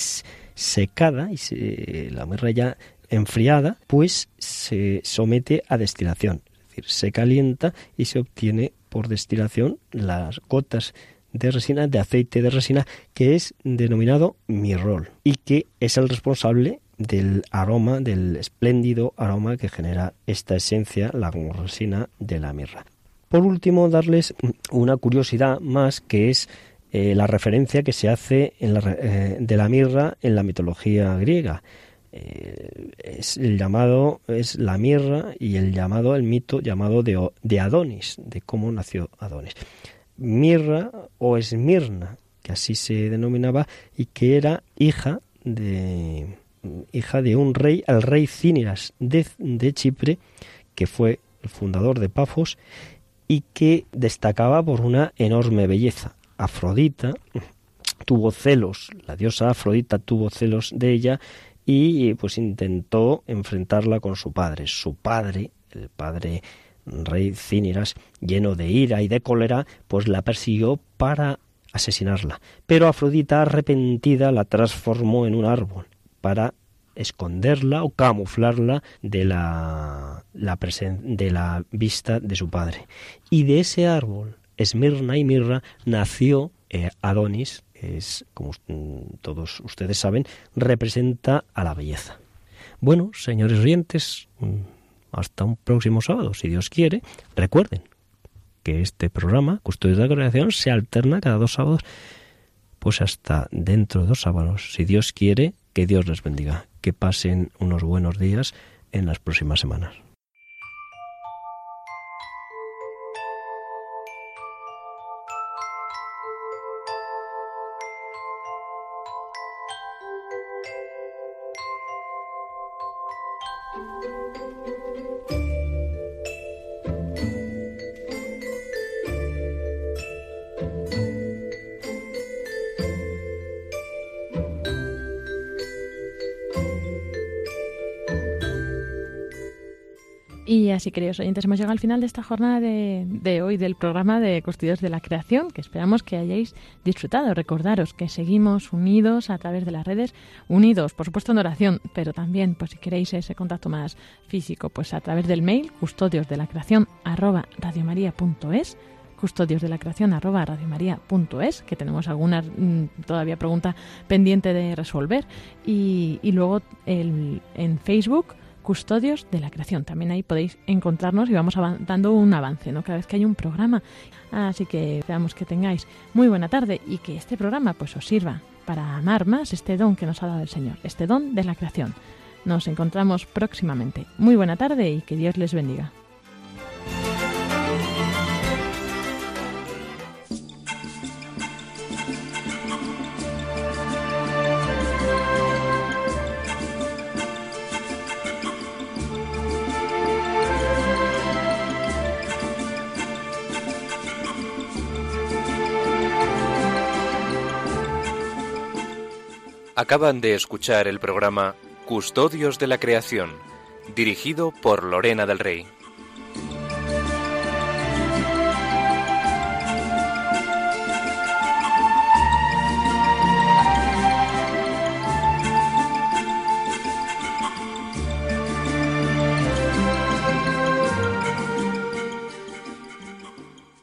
secada, y la mirra ya enfriada, pues se somete a destilación. Es decir, se calienta y se obtiene por destilación las gotas de resina, de aceite de resina, que es denominado mirrol y que es el responsable del aroma, del espléndido aroma que genera esta esencia, la resina de la mirra. Por último, darles una curiosidad más que es eh, la referencia que se hace eh, de la mirra en la mitología griega. Eh, es el llamado es la mirra y el llamado el mito llamado de, de Adonis, de cómo nació Adonis. Mirra o Esmirna, que así se denominaba, y que era hija de hija de un rey, el rey Cíniras de, de Chipre, que fue el fundador de Pafos y que destacaba por una enorme belleza. Afrodita tuvo celos, la diosa Afrodita tuvo celos de ella y pues intentó enfrentarla con su padre. Su padre, el padre rey Cíniras, lleno de ira y de cólera, pues la persiguió para asesinarla. Pero Afrodita, arrepentida, la transformó en un árbol para esconderla o camuflarla de la, de la vista de su padre. Y de ese árbol, Esmirna y Mirra, nació eh, Adonis, es, como todos ustedes saben, representa a la belleza. Bueno, señores oyentes, hasta un próximo sábado, si Dios quiere. Recuerden que este programa, Custodios de la Creación, se alterna cada dos sábados, pues hasta dentro de dos sábados, si Dios quiere, que Dios les bendiga, que pasen unos buenos días en las próximas semanas. Y así, queridos oyentes, hemos llegado al final de esta jornada de, hoy del programa de Custodios de la Creación, que esperamos que hayáis disfrutado. Recordaros que seguimos unidos a través de las redes, unidos, por supuesto, en oración, pero también, pues si queréis ese contacto más físico, pues a través del mail custodios de la creación arroba custodios de la creación arroba radiomaria.es, que tenemos alguna mm, todavía pregunta pendiente de resolver, y, y luego el, en Facebook Custodios de la Creación. También ahí podéis encontrarnos y vamos dando un avance, ¿no? Cada vez que hay un programa. Así que esperamos que tengáis muy buena tarde y que este programa pues os sirva para amar más este don que nos ha dado el Señor, este don de la creación. Nos encontramos próximamente. Muy buena tarde y que Dios les bendiga. Acaban de escuchar el programa Custodios de la Creación, dirigido por Lorena del Rey.